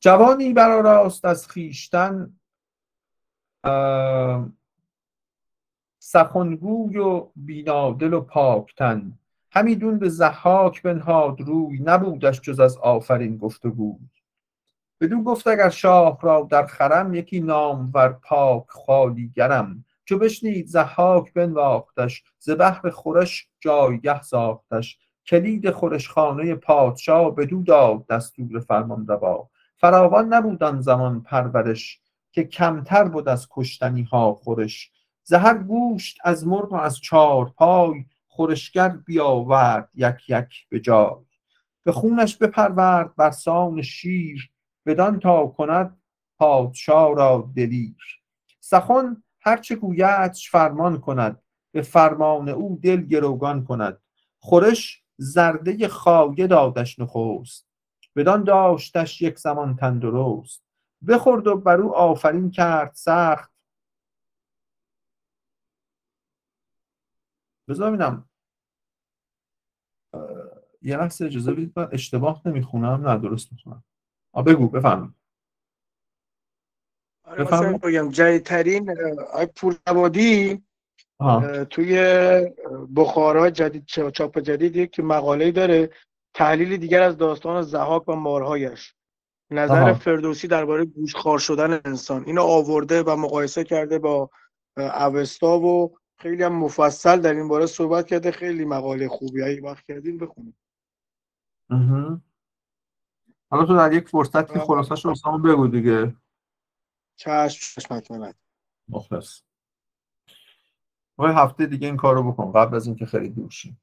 جوانی راست از خیشتن سخنگوی و بینادل و پاکتن. همیدون به زحاک بنهاد روی نبودش جز از آفرین گفتگوی. بدون گفت اگر شاه را در خرم یکی نام ور پاک خالیگرم چو بشنید زحاک بنواختش ز بهر خورش جایگه ساختش. کلید خورشخانه پادشاه بدو داد دستور فرمان روا فراوان نبود زمان پرورش که کمتر بود از کشتنی ها خورش. زهر گوشت از مرغ و از چار پای خورشگر بیاورد یک یک به جای. به خونش بپرورد بر سان شیر بدان تا کند پادشاه را دلیر. سخن هرچه گویدش فرمان کند به فرمان او دل گروگان کند. خورش زرده خایه دادش نخوست بدان داشتش یک زمان تندرست. بخورد و بر او آفرین کرد سخت. بذار ببینم. یه لحظه اجازه بدید من اشتباه نمی‌خونم. نه درست می‌خونم. بگو بفهمید آره بگم جدیدترین آی پور توی بخارا جدید چاپ جدید که مقاله داره. تحلیل دیگر از داستان زهاک و مارهایش. نظر آها. فردوسی درباره گوشخوار شدن انسان. اینو آورده و مقایسه کرده با اوستا و خیلی هم مفصل در این باره صحبت کرده. خیلی مقاله خوبی. هایی وقت کردیم بخونیم. حالا تو در یک فرصت که خلاصه شو بگو دیگه. چشم چشم مخلص. هفته دیگه این کارو بکن. قبل از اینکه خیلی دور شیم.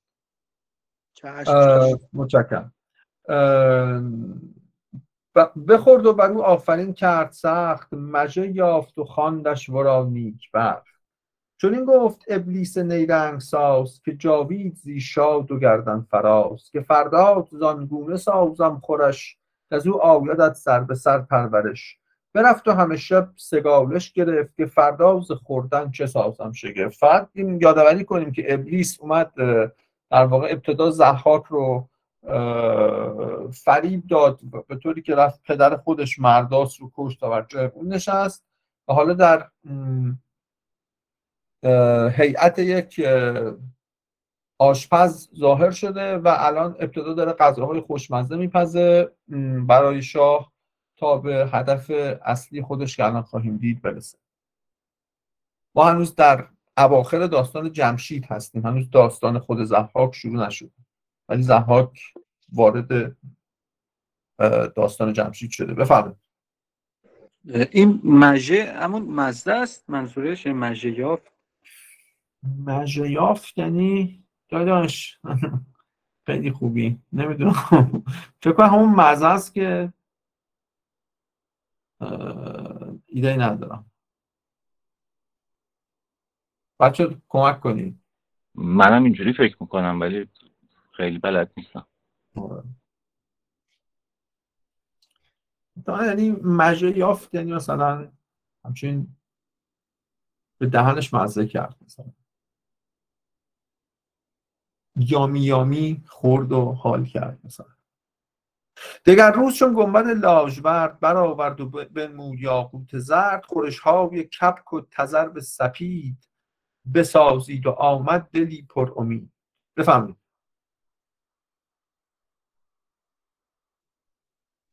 متشکرم. بخورد و بر او آفرین کرد سخت مجه یافت و خواندش ورا نیک بر. چون این گفت ابلیس نیرنگ ساز که جاوید زی شاد و گردن فراز که فردا زانگونه سازم خورش از او آیدت سر به سر پرورش. برفت و همه شب سگالش گرفت که فرداز خوردن چه سازم شگفت. فقط این یادآوری کنیم که ابلیس اومد در واقع ابتدا زحاک رو فریب داد به طوری که رفت پدر خودش مرداس رو کشت و بر جای اون نشست و حالا در هیئت یک آشپز ظاهر شده و الان ابتدا داره غذاهای خوشمزه میپزه برای شاه تا به هدف اصلی خودش که الان خواهیم دید برسه. ما هنوز در اواخر داستان جمشید هستیم. هنوز داستان خود زحاک شروع نشده ولی زحاک وارد داستان جمشید شده. بفرمایید. این مژه همون مزده است؟ منظورش مژه یافت؟ مژه یافت یعنی داداش خیلی خوبی. نمی‌دونم. فکر کنم همون مزه است که ایده ندارم. بچه کمک کنید منم اینجوری فکر می‌کنم ولی خیلی بلد نیستم. آره. یعنی مجه یافت یعنی مثلا همچنین به دهنش مزه کرد مثلا. یامی یامی خورد و حال کرد مثلا. دگر روز چون گنبد لاژورد برآورد و بنمود یاقوت زرد خورش های کپک و تزر سپید. بسازید و آمد دلی پر امید. بفهمید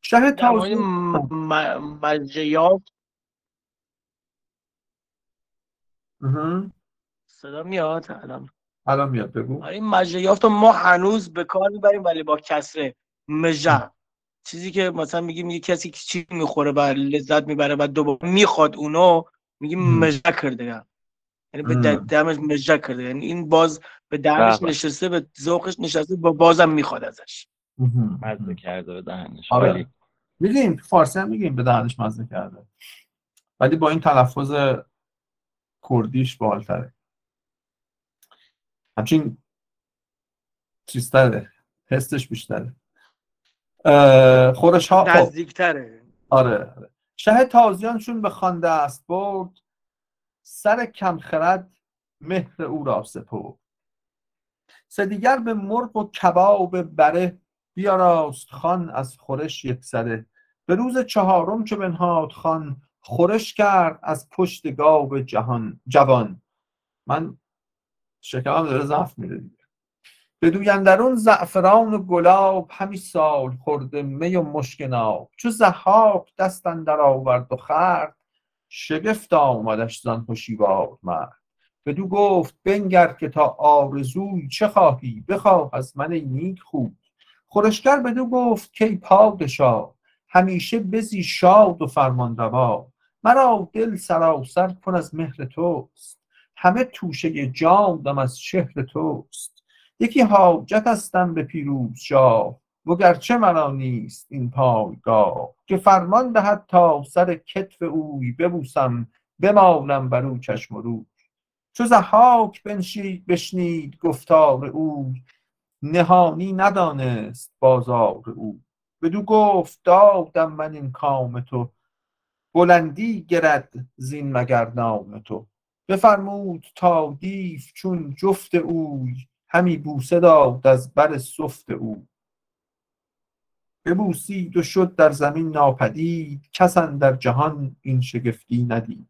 شه تازه مجیات صدا میاد؟ الان. الان میاد بگو. این مجیات ما هنوز به کار می‌بریم ولی با کسره مژه. چیزی که مثلا میگیم یه کسی که چی می‌خوره و لذت می‌بره و دوباره می‌خواد اونو میگیم مژه کرده یعنی به دمش مژه کرده. یعنی این باز به دهنش بله. نشسته به ذوقش نشسته با بازم می‌خواد ازش. مزه کرده به دهنش. آره. میگیم فارسی هم میگیم به دهنش مزه کرده. ولی با این تلفظ کردیش بالتره همچین چیزتره. حسش بیشتره. خورش ها خب. نزدیکتره. آره شه تازیانشون به خانده است برد. سر کمخرد مهر او را سپرد. سه دیگر به مرغ و کباب بره بیاراست خان از خورش یک سره. به روز چهارم چو بنهاد خان خورش کرد از پشت گاو جهان جوان. من شکمم داره ضعف میره دیگه. به اندرون زعفران و گلاب همی سال خورده می و مشک ناب. چو زحاک دست اندر آورد و خرد شگفت آمدش زان هشیوار مرد. بدو گفت بنگر که تا آرزوی چه خواهی؟ بخواه از من نیک خوب خورشگر بدو گفت کی پادشاه همیشه بزی شاد و فرمانروا. مرا دل سراسر پر از مهر توست. همه توشه جانم از شهر توست. یکی حاجت هستم به پیروز شاه. وگرچه مرا نیست این پایگاه که فرمان دهد تا سر کتف اوی ببوسم بمالم بر او چشم و روی. چو زحاک بشنید گفتار او نهانی ندانست بازار او بدو گفت دادم من این کام تو بلندی گرد زین مگر نام تو. بفرمود تا دیو چون جفت اوی همی بوسه داد از بر سفت او ببوسید و شد در زمین ناپدید کس در جهان این شگفتی ندید.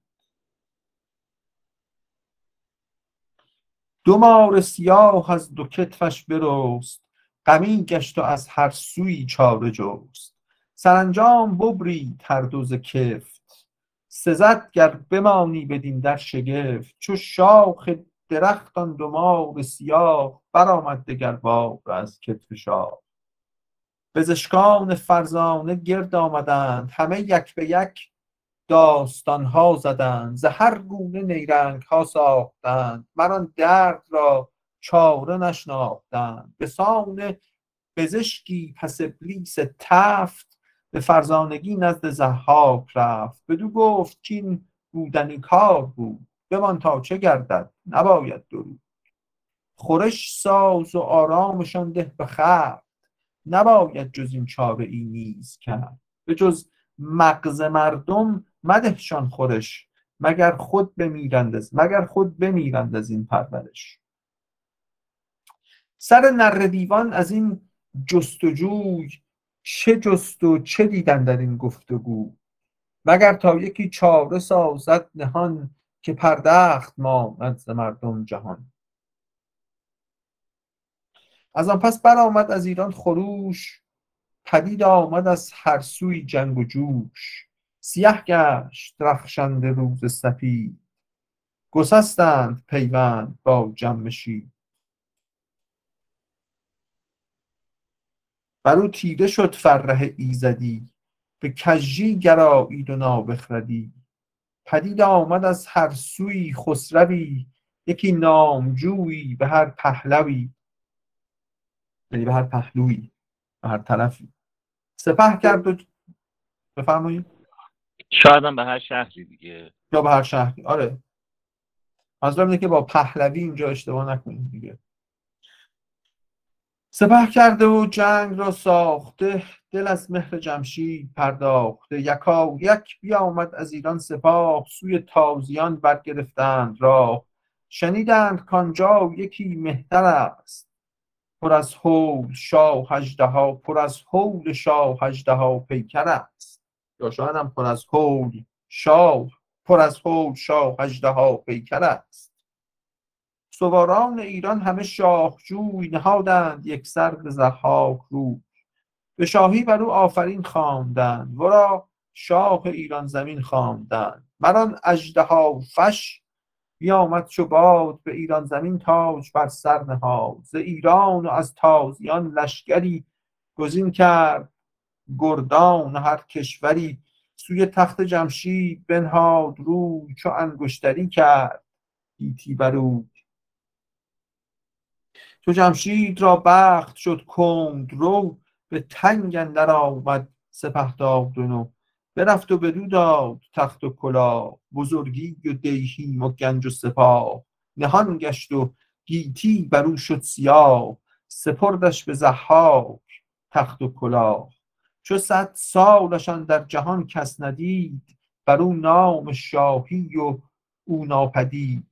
دو مار سیاه از دو کتفش برست غمی گشت و از هر سوی چاره جست. سرانجام ببرید هر دو ز کفت سزد گر بمانی بدین در شگفت. چو شاخ درخت آن دو مار سیاه برآمد دگربار از کتف شاه. پزشکان فرزانه گرد آمدند. همه یک به یک داستان ها زدند. ز هر گونه نیرنگ ها ساختند. من آن درد را چاره نشناختند. به سان پزشکی پس ابلیس تفت به فرزانگی نزد زحاک رفت. بدو گفت کین بودنی کار بود. بمان تا چه گردد؟ نباید درود. خورش ساز و آرامشان ده به خرد نباید جز این چاره ای نیز کرد. به جز مغز مردم مدهشان خورش مگر خود بمیرند از مگر خود بمیرند از این پرورش. سر نر دیوان از این جستجوی چه جست و چه دیدن در این گفتگو؟ مگر تا یکی چاره سازد نهان که پردخت ماند ز مردم جهان؟ از آن پس برآمد از ایران خروش پدید آمد از هر سوی جنگ و جوش. سیه گشت رخشنده روز سپید گسستند پیوند با جمشید بر او تیره شد فره ایزدی به کژی گرایید و نابخردی. پدید آمد از هر سوی خسروی یکی نامجویی به هر پهلوی. یعنی به هر پهلوی به هر طرفی. سپه کرد و بفرمایید. شاید هم به هر شهری دیگه. یا به هر شهری. آره. منظورم اینه که با پهلوی اینجا اشتباه نکنید دیگه. سپه کرده و جنگ را ساخته. دل از مهر جمشید پرداخته. یکا یک بیامد از ایران سپاه. سوی تازیان برگرفتند را شنیدند کانجا یکی مهتر است. پر از حول شاه ها پر از حول شاه ها پیکر است. یا شاید هم پر از حول شاه پر از حول شاه ها پیکر است. سواران ایران همه شاهجوی نهادند یک سر به زحاک رو به شاهی بر او آفرین خواندند ورا شاه ایران زمین خواندند. مران ها فش بیامد چو باد به ایران زمین تاج بر سر نهاد. ز ایران و از تازیان لشکری گزین کرد. گردان هر کشوری سوی تخت جمشید بنهاد روی چو انگشتری کرد. گیتی بر تو جمشید را بخت شد کند رو به تنگ اندر آمد سپهدار دونو برفت و بدو داد تخت و کلا بزرگی و دیهیم و گنج و سپاه. نهان گشت و گیتی بر او شد سیاه سپردش به زحاک تخت و کلا. چو صد سالشان در جهان کس ندید بر او نام شاهی و او ناپدید.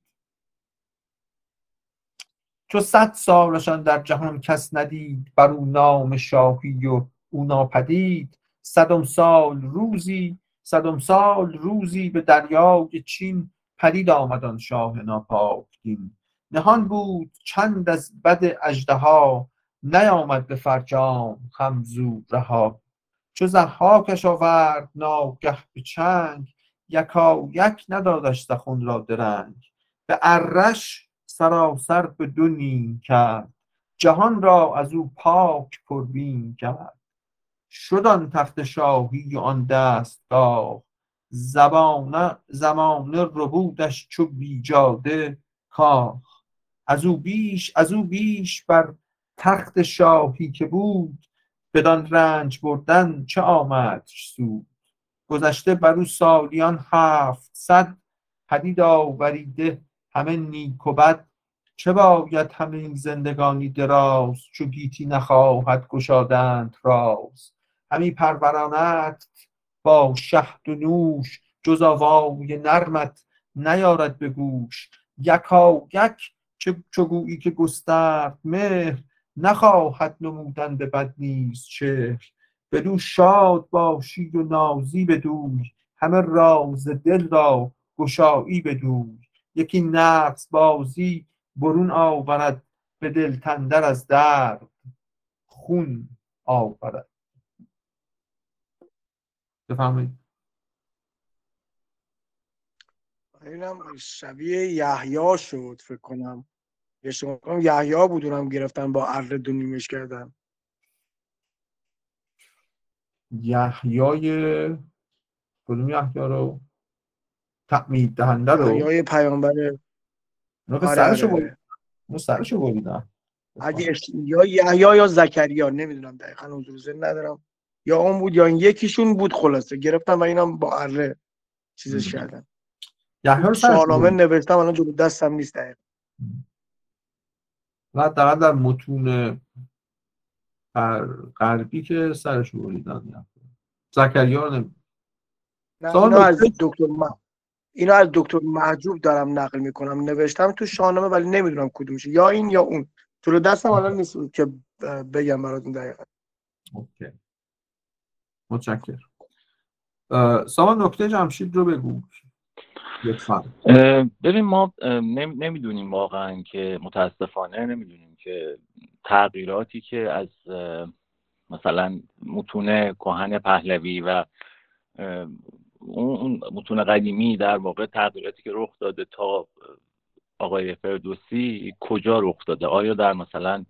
چو صد سالشان در جهان کس ندید بر او نام شاهی و او ناپدید. صدم سال روزی صدم سال روزی به دریای چین پدید آمدان شاه ناپاک نهان بود چند از بد اژدها نیامد به فرجام خمزو رها چو ضحاکش آورد ناگه به چنگ یکا یک ندادش زخون را درنگ. به ارش سراسر به دو نیم کرد جهان را از او پاک پربین کرد. شد آن تخت شاهی آن دستگاه. زبانه زمانه ربودش چو بیجاده کاخ از او بیش از او بیش بر تخت شاهی که بود بدان رنج بردن چه آمد سود. گذشته بر او سالیان هفتصد پدید آوریده همه نیک و بد. چه باید همه این زندگانی دراز چو گیتی نخواهد گشادند راز. همی پرورانت با شهد و نوش جز آوای نرمت نیارد به گوش. یکا یک چو گویی که گسترد مهر نخواهد نمودن به بد نیز چهر. بدو شاد باشی و نازی بدوی همه راز دل را گشایی بدوی. یکی نقص بازی برون آورد به دل تندر از درد خون آورد. بفهمید اینم شبیه یحیی شد فکر کنم. اشتباه یحیی بود اونم گرفتن با اره دو نیمش کردن. یحیای کدوم یحیی رو؟ تعمید دهنده رو؟ یحیای پیامبر. اونو که آره، سرشو آره، برید اون سرشو بریدن اگه یا یحیی یا زکریا نمی‌دونم دقیقا حضور ذهن ندارم. یا اون بود یا این یکیشون بود خلاصه. گرفتن و اینم با اره چیزش سرشو شاهنامه نوشتم الان جلو دستم نیست دقیقا. و حداقل در متون غر- غربی که سرشو بریدن زکریا نمی نه از دکتر م... اینا از دکتر محجوب دارم نقل می‌کنم. نوشتم تو شاهنامه ولی نمی‌دونم کدومشه. یا این یا اون. جلو دستم الان نیست که بگم براتون دقیقا. اوکی. متشکرم. اه، سامان نکته جمشید رو بگو. ببین ما نمی‌دونیم واقعا که متاسفانه نمی‌دونیم که تغییراتی که از مثلا متون کهن پهلوی و اون متون قدیمی در واقع تغییراتی که رخ داده تا آقای فردوسی کجا رخ داده؟ آیا در مثلا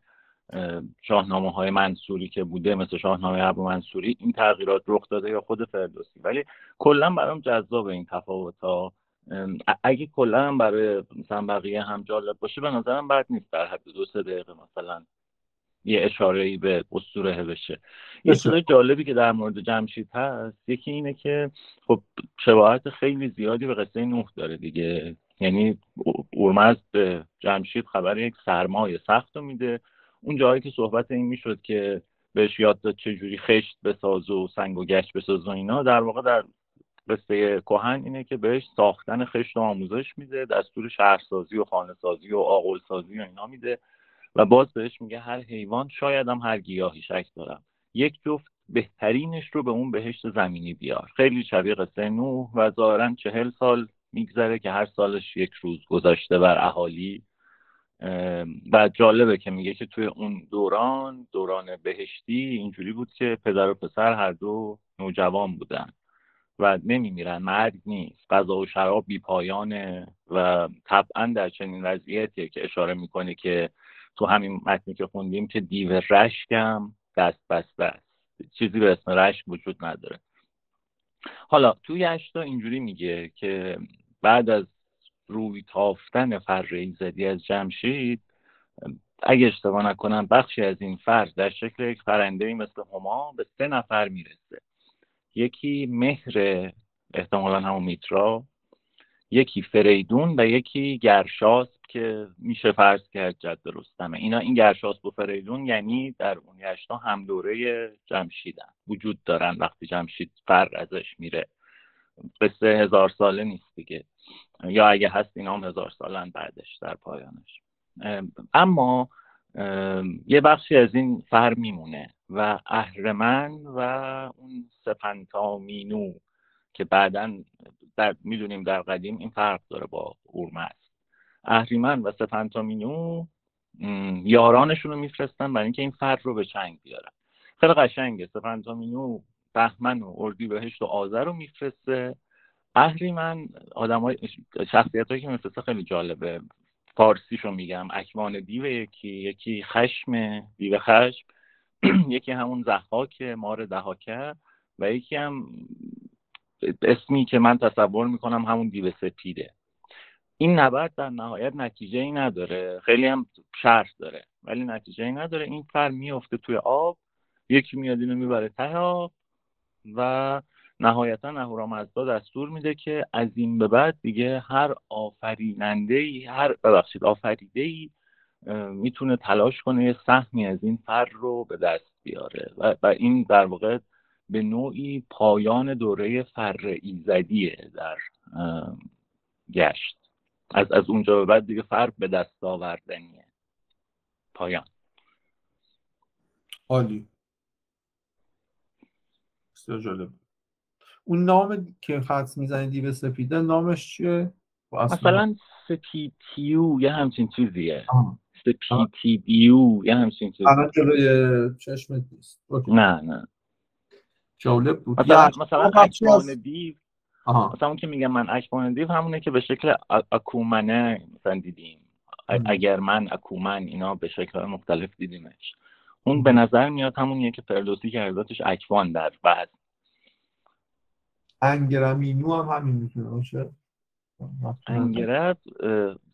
شاهنامه های منصوری که بوده مثل شاهنامه ابو منصوری این تغییرات رخ داده یا خود فردوسی. ولی کلا برام جذاب این تفاوت ها اگه کلا هم برای مثلا بقیه هم جالب باشه به نظرم بد نیست. در حد دو سه دقیقه مثلا یه اشاره ای به اسطوره بشه یه چیز جالبی که در مورد جمشید هست یکی اینه که خب شباهت خیلی زیادی به قصه نوح داره دیگه. یعنی اورمزد به جمشید خبر یک سرمایه سخت رو میده. اون جایی که صحبت این می‌شد که بهش یاد داد چجوری خشت بساز و سنگ و گشت بساز و اینا در واقع در قصه کهن اینه که بهش ساختن خشت و آموزش میده دستور شهرسازی و خانه سازی و آقل سازی و اینا میده و باز بهش میگه هر حیوان شاید هم هر گیاهی شک دارم. یک جفت بهترینش رو به اون بهشت زمینی بیار. خیلی شبیه قصه نوح و ظاهرا چهل سال میگذره که هر سالش یک روز گذاشته بر اهالی و جالبه که میگه که توی اون دوران دوران بهشتی اینجوری بود که پدر و پسر هر دو نوجوان بودن و نمیمیرن مرگ نیست. غذا و شراب بی پایانه و طبعا در چنین وضعیتیه که اشاره می‌کنه که تو همین متنی که خوندیم که دیو رشکم دست بسته است. چیزی به اسم رشک وجود نداره. حالا توی اشتا اینجوری میگه که بعد از روی تافتن فر زدی از جمشید اگه اشتباه نکنم بخشی از این فر در شکل یک فرنده مثل هما به سه نفر می‌رسه. یکی مهر احتمالا همون میترا یکی فریدون و یکی گرشاسب که میشه فرض کرد جد رستمه. اینا این گرشاسب و فریدون یعنی در اون یشتا هم دوره جمشیدن. وجود دارن وقتی جمشید فر ازش میره. قصه هزار ساله نیست دیگه. یا اگه هست اینا هم هزار سالن بعدش در پایانش. اما یه بخشی از این فر میمونه و اهرمن و اون سپنتامینو که بعدا در می‌دونیم در قدیم این فرق داره با اورمز اهریمن و سپنتامینو یارانشون رو میفرستن برای اینکه این فرد رو به چنگ بیارن. خیلی قشنگه. سپنتامینو بهمن و اردی بهشت و آذر رو میفرسته. اهریمن آدم شخصیت هایی که میفرسته خیلی جالبه. فارسیشو میگم. اکوان دیو یکی. یکی خشم دیو خشم. یکی همون زحاک مار دهاکه. و یکی هم اسمی که من تصور می‌کنم همون دیو سپیده. این نبرد در نهایت نتیجه ای نداره. خیلی هم شرط داره. ولی نتیجه ای نداره. این فر میفته توی آب. یکی میاد اینو می‌بره ته آب. و نهایتا اهورامزدا دستور میده که از این به بعد دیگه هر آفریننده ای هر ببخشید آفریده ای می‌تونه تلاش کنه یه سهمی از این فر رو به دست بیاره. و, و این در واقع به نوعی پایان دوره فر ایزدیه در گشت. از از اونجا به بعد دیگه فر به دست آوردنیه. پایان. عالی. بسیار جالب. اون نام که خط می‌زنی دیو سپیده نامش چیه؟ مثلا سپیتیو یه همچین چیزیه. سپیتیو یه همچین چیزیه. الان جلوی چشمت نیست. نه نه. جالب بود. مثلا مثلا اکبان دیو. مثلا اون که میگم من اکبان دیو همونه که به شکل اکومنه مثلا دیدیم. اگر من اکومن اینا به شکل مختلف دیدیمش. اون به نظر میاد همونیه که فردوسی کرداتش اکوان در بعد. انگرمینو هم همین می‌تونه باشه. انگرب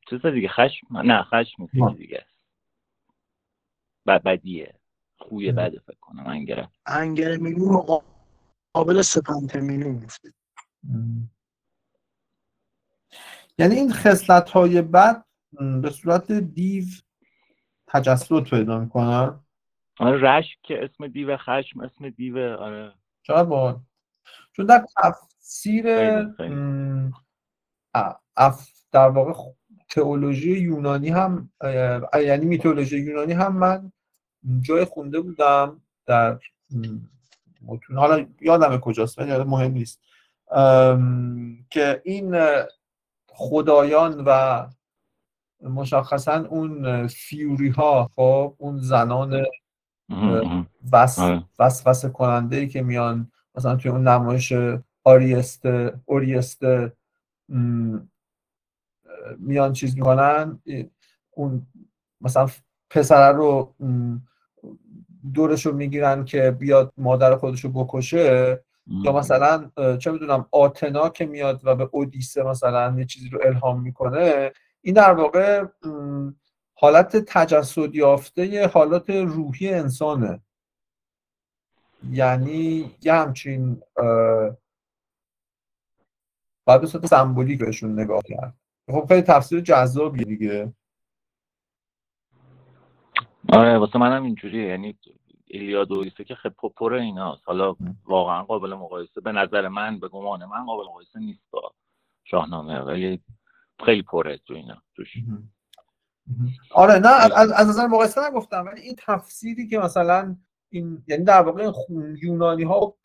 چیز دیگه خشم؟ نه خشم نیست دیگه بدیه. خوی بده فکر کنم انگرب انگرمینو قابل سپنتمینو میفته یعنی این خصلت های بد به صورت دیو تجسد پیدا می‌کنن. آره رشک که اسم دیو خشم اسم دیو آره. شاید با چون در تفسیر اف در واقع تئولوژی یونانی هم یعنی میتولوژی یونانی هم من جای خونده بودم در متون حالا یادم کجاست ولی مهم نیست. که این خدایان و مشخصا اون فیوری ها خب اون زنان وسوسه کننده ای که میان مثلا توی اون نمایش آریست اوریست میان چیز می‌کنن اون مثلا پسره رو دورش رو می‌گیرن که بیاد مادر خودش رو بکشه یا مثلا چه می‌دونم آتنا که میاد و به اودیسه مثلا یه چیزی رو الهام می‌کنه این در واقع حالت تجسد یافته حالات روحی انسانه. یعنی یه همچین باید به صورت سمبولیک بهشون نگاه کرد. خب خیلی تفسیر جذابیه دیگه. آره واسه منم اینجوریه. یعنی ایلیاد و که خیلی پر ایناست. حالا واقعا قابل مقایسه. به نظر من به گمان من قابل مقایسه نیست با شاهنامه ولی خیلی پره تو اینا توش. آره نه از, از نظر مقایسه نگفتم ولی این تفسیری که مثلا این یعنی در واقع یونانی ها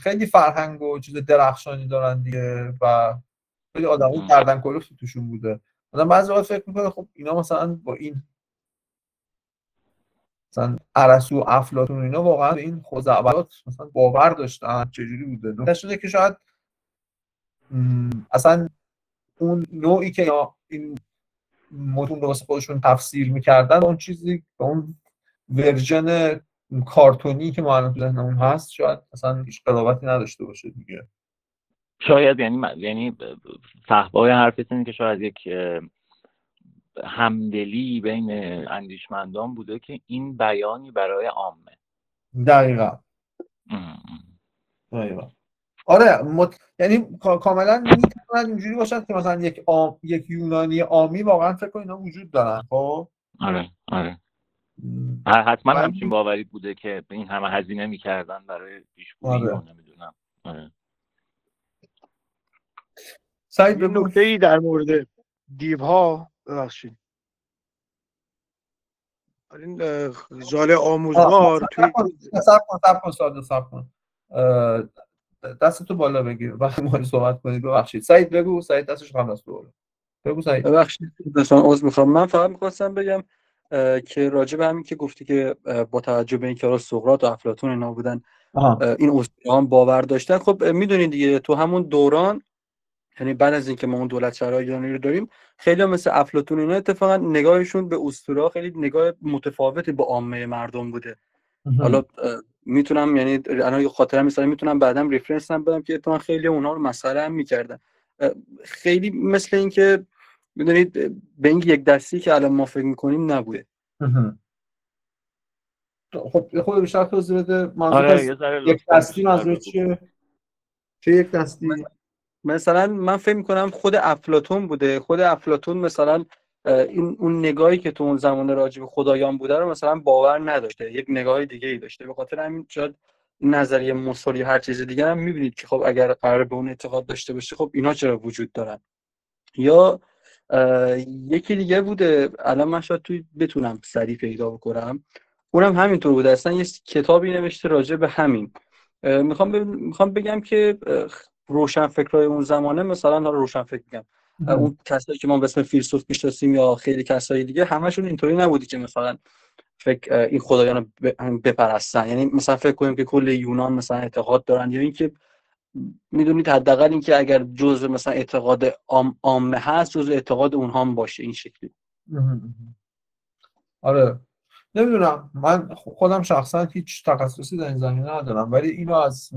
خیلی فرهنگ و چیز درخشانی دارن دیگه و خیلی آدم گردن کلفتی توشون بوده. آدم بعضی وقت فکر می‌کنه خب اینا مثلا با این مثلا ارسطو و افلاطون اینا واقعا به این خزعبلات مثلا باور داشتن چجوری بوده. نکته شده که شاید اصلا اون نوعی که این متون رو خودشون تفسیر می‌کردن اون چیزی اون ورژن کارتونی که ما الان تو ذهنمون هست شاید اصلا هیچ قرابتی نداشته باشه دیگه. شاید یعنی یعنی صحبای حرف اینه که شاید یک همدلی بین اندیشمندان بوده که این بیانی برای عامه. دقیقا. دقیقا. آره مت... یعنی کاملا می‌تواند اینجوری باشد که مثلا یک آم... یک یونانی آمی واقعا فکر کنم اینا وجود دارن خب؟ آره آره. حتما همچین باوری بوده که این همه هزینه می‌کردن برای پیشگویی آره. نمی‌دونم. آره. سعید نکته ای در مورد دیوها ببخشید. این جال آموزگار توی سب کن سب کن ساده سب کن. دستتو بالا بگیر. وقتی ما صحبت کنید ببخشید. سعید بگو. سعید دستش قبل از تو بگو سعید. ببخشید. دوستان عذر می‌خوام. من فقط می‌خواستم بگم که راجع به همین که گفتی که با توجه به اینکه سقراط و افلاطون اینا بودن این اسطوره باور داشتن. خب می‌دونید دیگه تو همون دوران یعنی بعد از اینکه ما اون دولت شهرهای ایرانی رو داریم خیلی هم مثل افلاطون اینا اتفاقا نگاهشون به اسطوره خیلی نگاه متفاوتی با عامه مردم بوده. حالا می‌تونم یعنی الان خاطرم مثلا می‌تونم بعدم ریفرنس هم بدم که اتفاقا خیلی اونها رو مسئله هم می‌کردن. خیلی مثل اینکه می‌دونید به این یک دستی که الان ما فکر می‌کنیم نبوده. خب خود بیشتر توضیح بده. آره، یک دستی منظور چیه؟ چه یک دستی؟ مثلا من فکر می‌کنم خود افلاتون بوده. خود افلاتون مثلا این اون نگاهی که تو اون زمان راجع به خدایان بوده رو مثلا باور نداشته. یک نگاه دیگه ای داشته. به خاطر همین شاید نظریه مصول یا هر چیز دیگه هم می‌بینید که خب اگر قرار به اون اعتقاد داشته باشه خب اینا چرا وجود دارن؟ یا یکی دیگه بوده. الان من شاید توی بتونم سریع پیدا بکنم. اونم همینطور بوده. اصلا یه کتابی نوشته راجع به همین. می‌خوام می‌خوام بگم که روشن فکرای اون زمانه مثلا حالا روشن فکر میگم. اون کسایی که ما به اسم فیلسوف می‌شناسیم یا خیلی کسایی دیگه همشون اینطوری نبودی که مثلا فکر این خدایان بپرستن. یعنی مثلا فکر کنیم که کل یونان مثلا اعتقاد دارن یا اینکه می‌دونید حداقل اینکه اگر جزء مثلا اعتقاد عامه هست جزء اعتقاد اونها هم باشه این شکلی. آره. نمی‌دونم. من خودم شخصا هیچ تخصصی در این زمینه ندارم. ولی اینو از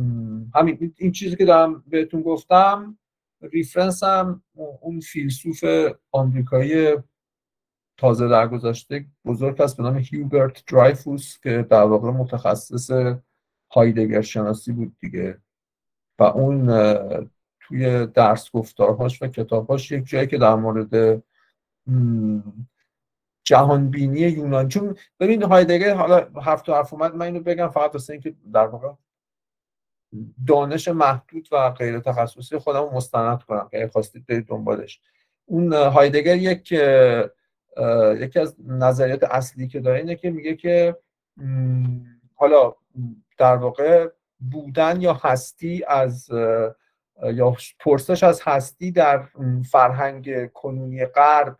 همین این چیزی که دارم بهتون گفتم reference هم اون فیلسوف آمریکایی تازه درگذشته بزرگ هست به نام هیوبرت درایفوس که در واقع متخصص هایدگر شناسی بود دیگه. و اون توی درس گفتارهاش و کتابهاش یک جایی که در مورد جهانبینی یونان چون ببین هایدگر حالا حرف تو حرف اومد من اینو بگم فقط واسه اینکه در واقع دانش محدود و غیر تخصصی خودم مستند کنم که خواستید برید دنبالش. اون هایدگر یک یکی از نظریات اصلی که داره اینه که میگه که حالا در واقع بودن یا هستی از یا پرسش از هستی در فرهنگ کنونی غرب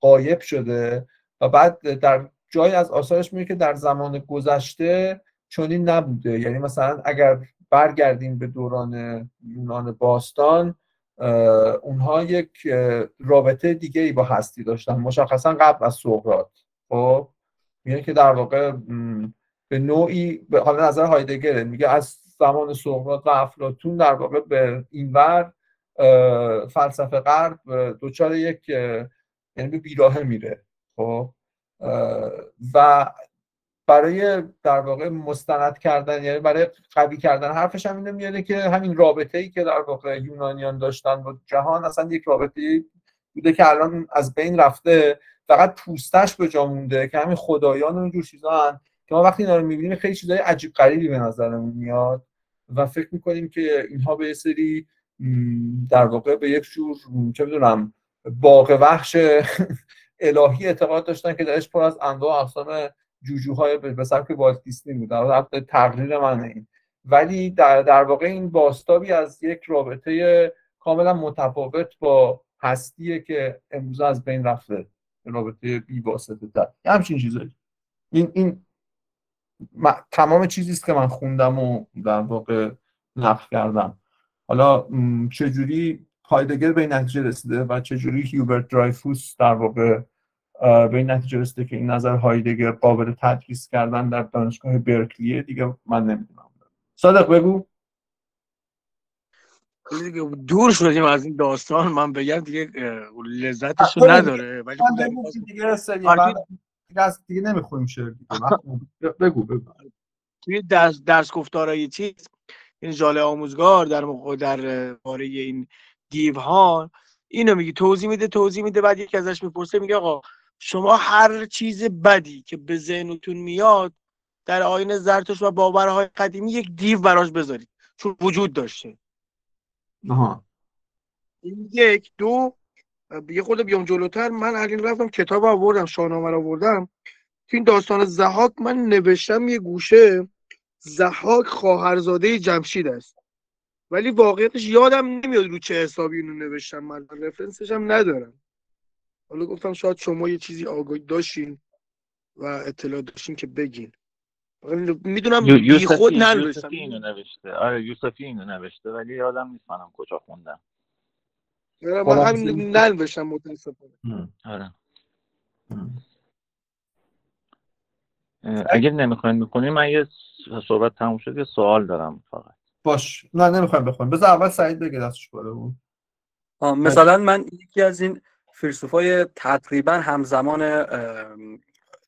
قایب شده و بعد در جای از آثارش میگه که در زمان گذشته چنین نبوده. یعنی مثلا اگر برگردیم به دوران یونان باستان اونها یک رابطه دیگه ای با هستی داشتن. مشخصا قبل از سقراط. خب میگه که در واقع به نوعی به حال نظر هایدگره. میگه از زمان سقراط و افلاطون در واقع به اینور فلسفه غرب دچار یک یعنی به بیراهه میره. خب و برای در واقع مستند کردن یعنی برای قوی کردن حرفش هم اینو میاره که همین رابطه ای که در واقع یونانیان داشتن با جهان اصلا یک رابطه بوده که الان از بین رفته فقط پوستش به جا مونده که همین خدایان و اینجور چیزا که ما وقتی اینا رو می‌بینیم خیلی چیزای عجیب غریبی به نظرمون میاد و فکر می‌کنیم که اینها به یه سری در واقع به یک جور چه می‌دونم باغ وحش الهی اعتقاد داشتن که درش پر از انواع اقسام جوجوهای به سبک والت دیسنی بود در تقریر من این. ولی در, در واقع این باستابی از یک رابطه کاملا متفاوت با هستیه که امروز از بین رفته رابطه بی واسطه تر. همچین چیزایی. این این تمام چیزی است که من خوندم و در واقع نقل کردم. حالا چجوری هایدگر به این نتیجه رسیده و چجوری هیوبرت درایفوس در واقع به این نتیجه رسیده که این نظر هایدگر قابل تدریس کردن در دانشگاه برکلیه دیگه من نمی‌دونم. صادق بگو. دور شدیم از این داستان. من بگم دیگه لذتش نداره ولی دیگه دیگه نمیخویم شعر بگو بگو. توی درس, درس گفتارای چیز این جاله آموزگار در موقع در باره این دیوها اینو میگه توضیح میده توضیح میده بعد یکی ازش می‌پرسه میگه آقا شما هر چیز بدی که به ذهنتون میاد در آین زرتش و باورهای قدیمی یک دیو براش بذارید. چون وجود داشته. آها. یک دو یه خورده بیام جلوتر. من علی رفتم کتاب آوردم شاهنامه رو آوردم. تو این داستان زهاک من نوشتم یه گوشه. زهاک خواهرزاده جمشید است. ولی واقعیتش یادم نمیاد رو چه حسابی اینو نوشتم. من رفرنسش هم ندارم. حالا گفتم شاید شما یه چیزی آگاهی داشتین و اطلاع داشتین که بگین. می‌دونم بی خود ننوشتم اینو نوشته. آره یوسفی اینو نوشته ولی یادم نیست منم کجا خوندم. من همین ننوشتم متاسفانه. آره. اگه نمی‌خواین می‌کنیم من یه صحبت تموم شد یه سوال دارم فقط. باش. نه نمی‌خوایم بخونیم. بذار اول سعید بگه دستش بالا بود. مثلا من یکی از این فیلسوفای تقریبا همزمان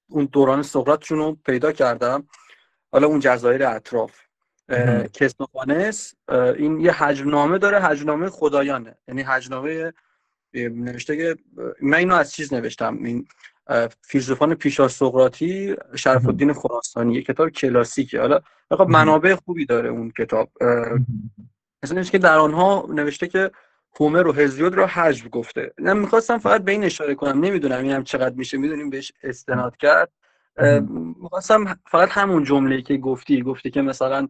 اون دوران سقراطشون رو پیدا کردم. حالا اون جزایر اطراف. کسنوفانس این یه حجمنامه داره حجمنامه خدایانه. یعنی حجمنامه نوشته که من اینو از چیز نوشتم. این فیلسوفان پیشا سقراطی شرف الدین خراسانی یه کتاب کلاسیکه. حالا خب منابع خوبی داره اون کتاب. مثلا که در آنها نوشته که هومر و هزیود رو حجب گفته. من می‌خواستم فقط به این اشاره کنم. نمی‌دونم اینم چقدر میشه. می‌دونیم بهش استناد کرد. می‌خواستم فقط همون جمله که گفتی گفتی که مثلا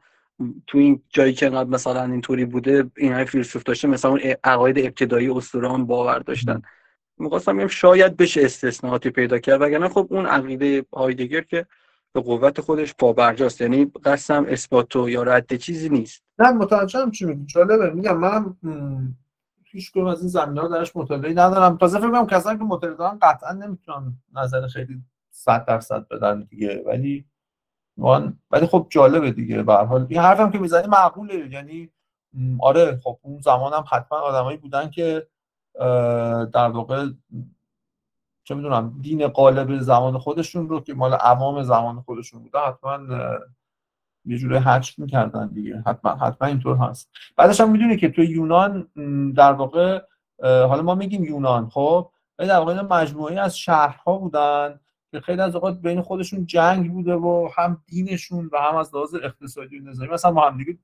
تو این جایی که انقدر مثلا اینطوری بوده این های فیلسوف داشته مثلا اون عقاید ابتدایی اسطوران باور داشتن. می‌خواستم بگم شاید بشه استثناءاتی پیدا کرد وگرنه خب اون عقیده هایدگر که به قوت خودش پابرجاست. یعنی قسم اثباتو یا رد چیزی نیست. نه متوجهم چی میگی. جالبه. میگم من هیچ از این زمینه درش مطالعه ندارم. تازه فکر کنم کسانی که مطالعه دارن قطعا نمی‌تونن نظر خیلی صد درصد بدن دیگه. ولی ولی خب جالبه دیگه. به حال این حرفم که می‌زنی معقوله. یعنی آره خب اون زمان هم حتما آدمایی بودن که در واقع چه می‌دونم دین قالب زمان خودشون رو که مال عوام زمان خودشون بوده حتما یه جوری حجم می‌کردن دیگه. حتما حتما اینطور هست. بعدش هم می‌دونی که تو یونان در واقع حالا ما میگیم یونان خب؟ در واقع مجموعه از شهرها بودن که خیلی از اوقات بین خودشون جنگ بوده و هم دینشون و هم از لحاظ اقتصادی و نظامی مثلا با هم دیگه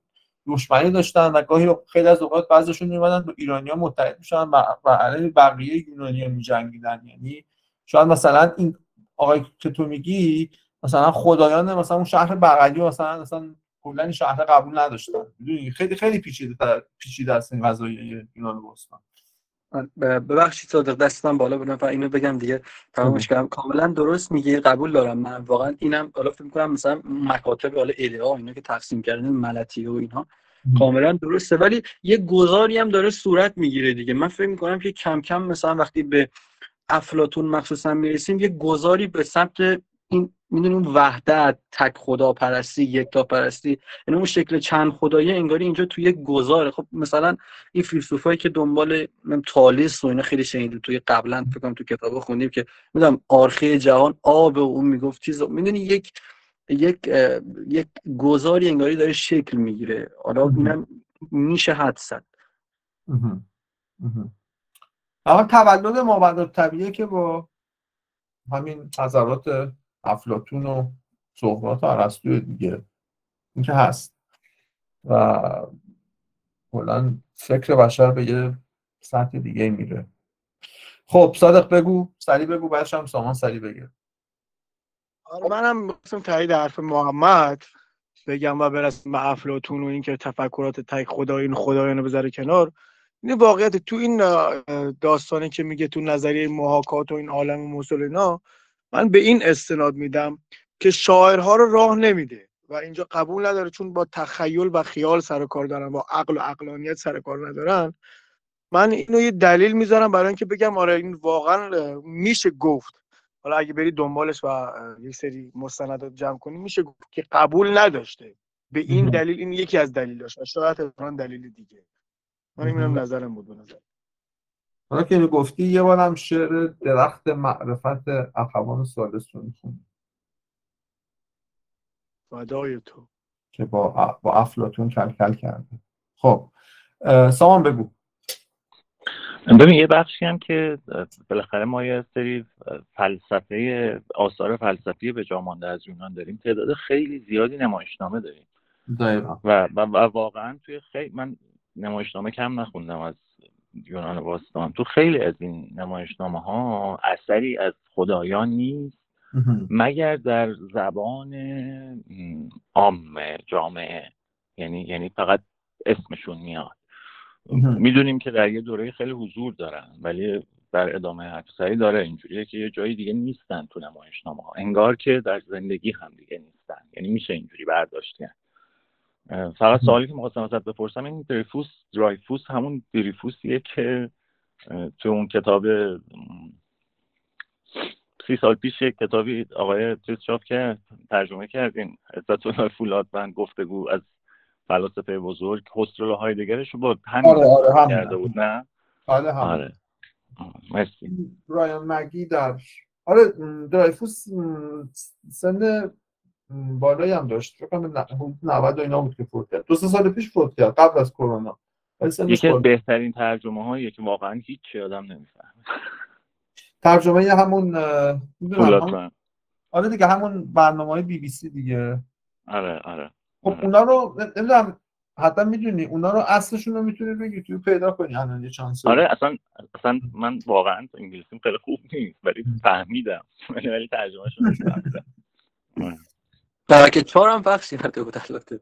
دشمنی داشتن و گاهی خیلی از اوقات بعضیشون میومدن با ایرانیا متحد میشن و علیه بقیه یونانیا میجنگیدن. یعنی شاید مثلا این آقای که تو میگی مثلا خدایان مثلا اون شهر بغلی مثلا مثلا کلا این شهر قبول نداشتن. خیلی خیلی پیچیده پیچیده است این قضایه یونان باستان ببخشید صادق دستم بالا بودم و اینو بگم دیگه. تمامش کردم. کاملا درست میگه قبول دارم. من واقعا اینم حالا فکر می‌کنم مثلا مکاتب حالا ایده ها اینا که تقسیم کردن ملتی و اینها کاملا درسته. ولی یه گذاری هم داره صورت می‌گیره دیگه. من فکر می‌کنم که کم کم مثلا وقتی به افلاتون مخصوصا می‌رسیم یه گذاری به سمت این می‌دونیم وحدت تک خدا پرستی یک تا پرستی یعنی اون شکل چند خدایی انگاری اینجا توی یک گذاره خب مثلا این فیلسوفایی که دنبال تالیس و اینا خیلی شنیدیم توی قبلا فکر کنم تو کتاب خوندیم که می‌دونم آرخه جهان آب و اون می‌گفت چیز. می‌دونی یک یک یک گذاری انگاری داره شکل می‌گیره. حالا اینم میشه حد زد. اما تولد مابعد طبیعه که با همین نظرات افلاتون و سقراط و ارسطو دیگه. این که هست. و کلا فکر بشر به یه سطح دیگه میره. خب صادق بگو. سری بگو بعدش هم سامان سری بگه. آره منم مثلا تایید حرف محمد بگم و برسیم به افلاتون و اینکه تفکرات تک خدایین خدایان بذاره کنار. این واقعیت تو این داستانی که میگه تو نظریه محاکات و این عالم مسلینا من به این استناد میدم که شاعرها رو راه نمیده و اینجا قبول نداره چون با تخیل و خیال سر کار دارن با عقل و عقلانیت سر کار ندارن. من اینو یه دلیل می‌ذارم برای اینکه بگم آره این واقعا میشه گفت. حالا اگه بری دنبالش و یک سری مستندات جمع کنی میشه گفت که قبول نداشته. به این دلیل این یکی از دلیلاش و شاید دلیل دیگه. من اینم نظرم بود نظر. حالا که گفتی یه بارم شعر درخت معرفت اخوان سالس رو می‌خونی فدای تو. که با, با افلاتون کلکل کرده. خب سامان بگو. ببین یه بخشی هم که بالاخره ما یه سری فلسفه آثار فلسفی به جا مانده از یونان داریم. تعداد خیلی زیادی نمایشنامه داریم. و, و, و واقعا توی خیلی من نمایشنامه کم نخوندم از یونان باستان. تو خیلی از این نمایشنامه ها اثری از خدایان نیست. مگر در زبان عام جامعه. یعنی یعنی فقط اسمشون میاد. می‌دونیم که در یه دوره خیلی حضور دارن ولی در ادامه حرفسری داره. اینجوریه که یه جایی دیگه نیستن تو نمایشنامه ها انگار که در زندگی هم دیگه نیستن. یعنی میشه اینجوری برداشت فقط سوالی که می‌خواستم ازت بپرسم این دریفوس درایفوس همون دریفوسیه که تو اون کتاب سی سال پیش یک کتابی آقای چیز چاپ کرد ترجمه کردین عزت الله فولاد بند گفتگو از فلاسفه بزرگ خسرو هایدگرش رو با همین آره آره کرده بود نه؟ آره هم. آره. مرسی. برایان مگی در آره درایفوس سن بالایی هم داشت. فکر کنم 90 و اینا بود که فوت کرد. دو سه سال پیش فوت کرد قبل از کرونا. یکی از بهترین ترجمه هایی که واقعا هیچ آدم نمی‌فهمه. ترجمه همون هم... آره دیگه همون برنامه های بی بی سی دیگه. آره آره خب اونا رو نمی‌دونم حتی می‌دونی اونا رو اصلشون رو می‌تونی بگی توی پیدا کنی الان یه چانس آره اصلا اصلا من واقعا انگلیسیم خیلی خوب نیست ولی فهمیدم. ولی ترجمه شده شبکه چهار هم پخش کرده بود البته.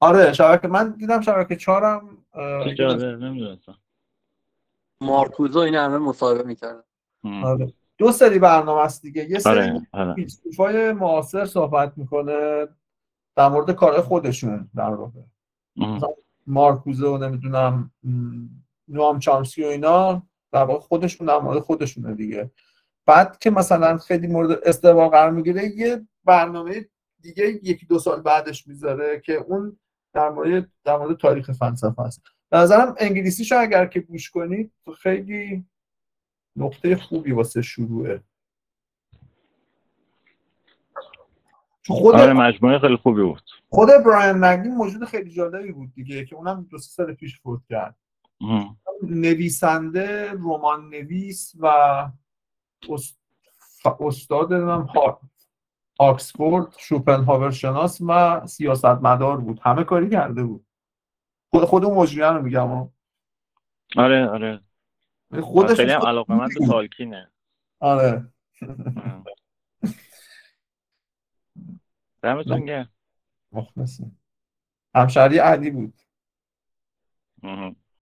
آره شبکه من دیدم شبکه چهار هم مارکوزو این همه مصاحبه می‌کردن. آره. دو سری برنامه است دیگه. یه سری آره، آره. فیلسوفای معاصر صحبت می‌کنه در مورد کار خودشون در واقع. مارکوزه و نمی‌دونم نوام چامسکی و اینا در واقع خودشون در مورد خودشونه دیگه. بعد که مثلا خیلی مورد استقبال قرار می‌گیره یه برنامه دیگه یکی دو سال بعدش می‌ذاره که اون در مورد در مورد تاریخ فلسفه است. به نظرم انگلیسیشو اگر که گوش کنید خیلی نقطه خوبی واسه شروعه. خود آره مجموعه خیلی خوبی بود. خود براین مگی موجود خیلی جالبی بود دیگه که اونم دو سه سال پیش فوت کرد. نویسنده رمان نویس و استاد نم آکسفورد شوپنهاور شناس و سیاستمدار بود. همه کاری کرده بود. خود خود اون رو میگم. آره آره. خودش خیلی هم علاقه من به تالکینه. آره. دمتون گرم. همشهری علی بود.